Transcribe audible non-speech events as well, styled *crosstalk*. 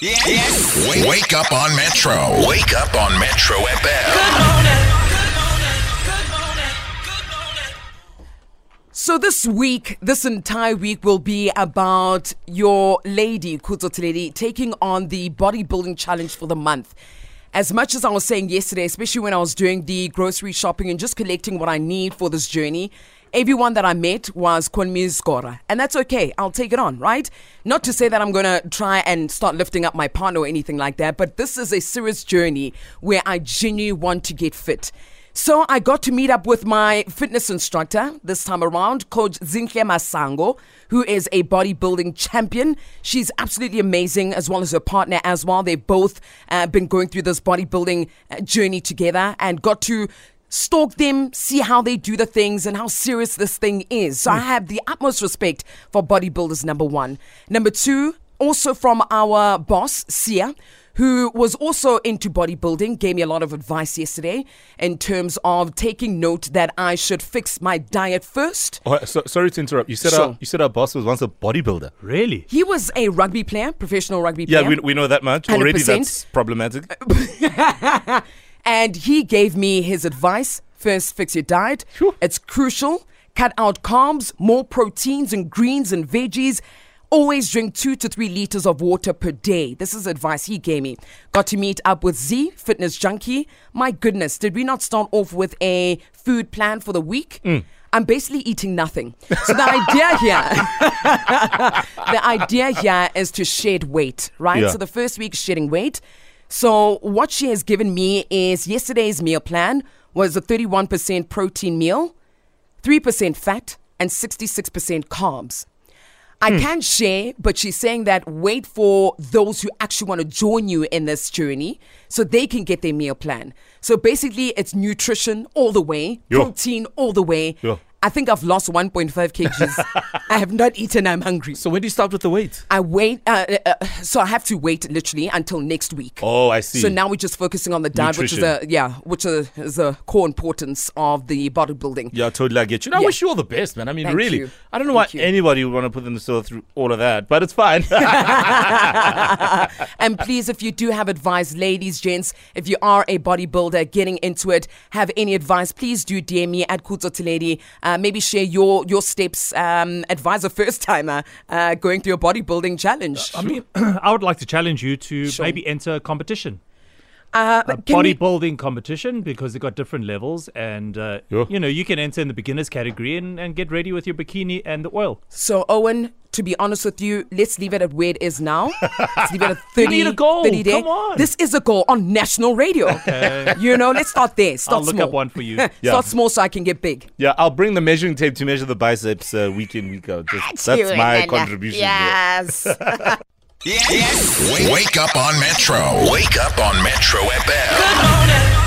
Yes. Wake, wake up on Metro. Wake up on Metro FM. Good morning. Good morning. Good morning. So this week, this entire week will be about your lady, Khutso taking on the bodybuilding challenge for the month. As much as I was saying yesterday, especially when I was doing the grocery shopping and just collecting what I need for this journey, everyone that I met was Konmi's Skora. And that's okay. I'll take it on, right? Not to say that I'm going to try and start lifting up my partner or anything like that, but this is a serious journey where I genuinely want to get fit. So I got to meet up with my fitness instructor this time around, Coach Zinhle Masango, who is a bodybuilding champion. She's absolutely amazing, as well as her partner as well. They've both uh, been going through this bodybuilding uh, journey together and got to stalk them, see how they do the things and how serious this thing is. So I mm. have the utmost respect for bodybuilders, number one. Number two, also from our boss, Sia, who was also into bodybuilding, gave me a lot of advice yesterday in terms of taking note that I should fix my diet first. Oh, so, sorry to interrupt. You said Sure. our you said our boss was once a bodybuilder. Really? He was a rugby player, professional rugby player. Yeah, we, we know that much already. 100%. That's problematic. *laughs* and he gave me his advice first fix your diet Sure. it's crucial cut out carbs more proteins and greens and veggies always drink two to three liters of water per day this is advice he gave me got to meet up with Zee Fitness junkie my goodness did we not start off with a food plan for the week mm. I'm basically eating nothing. So the idea here, *laughs* the idea here is to shed weight, right? Yeah. So the first week shedding weight. So what she has given me is yesterday's meal plan was a 31% protein meal, 3% fat, and 66% carbs. I hmm. can't share, but she's saying that wait for those who actually want to join you in this journey so they can get their meal plan. So basically, it's nutrition all the way, Yo. protein all the way. Yo. I think I've lost 1.5 kgs. *laughs* I have not eaten, I'm hungry. So when do you start with the weight? I wait, uh, uh, uh, so I have to wait literally until next week. Oh, I see. So now we're just focusing on the diet, which is a yeah, which is, is a core importance of the bodybuilding. Yeah, totally. I get you. No, I Yeah. wish you all the best, man. I mean, Thank really. you. I don't know Thank why you. anybody would want to put themselves through all of that, but it's fine. *laughs* and please, if you do have advice, ladies, gents, if you are a bodybuilder getting into it, have any advice, please do DM me at Khutso Lady. Uh, maybe share your your steps. Um, advise a first timer uh, going through a bodybuilding challenge. I mean, *clears throat* I would like to challenge you to Sure. maybe enter a competition, Uh, a can we- bodybuilding competition, because they've got different levels, and uh, Yeah. you know you can enter in the beginners category and, and get ready with your bikini and the oil. So, Owen, to be honest with you, let's leave it at where it is now. *laughs* Let's leave it at 30, need a goal. 30 day. Come on. This is a goal on national radio. You know, let's start there. Start I'll look small. up one for you. *laughs* Start small so I can get big. yeah, I'll bring the measuring tape to measure the biceps uh, week in, week out. Just, that's my contribution. here. *laughs* Yes. Wake, wake up on Metro. Wake up on Metro FM.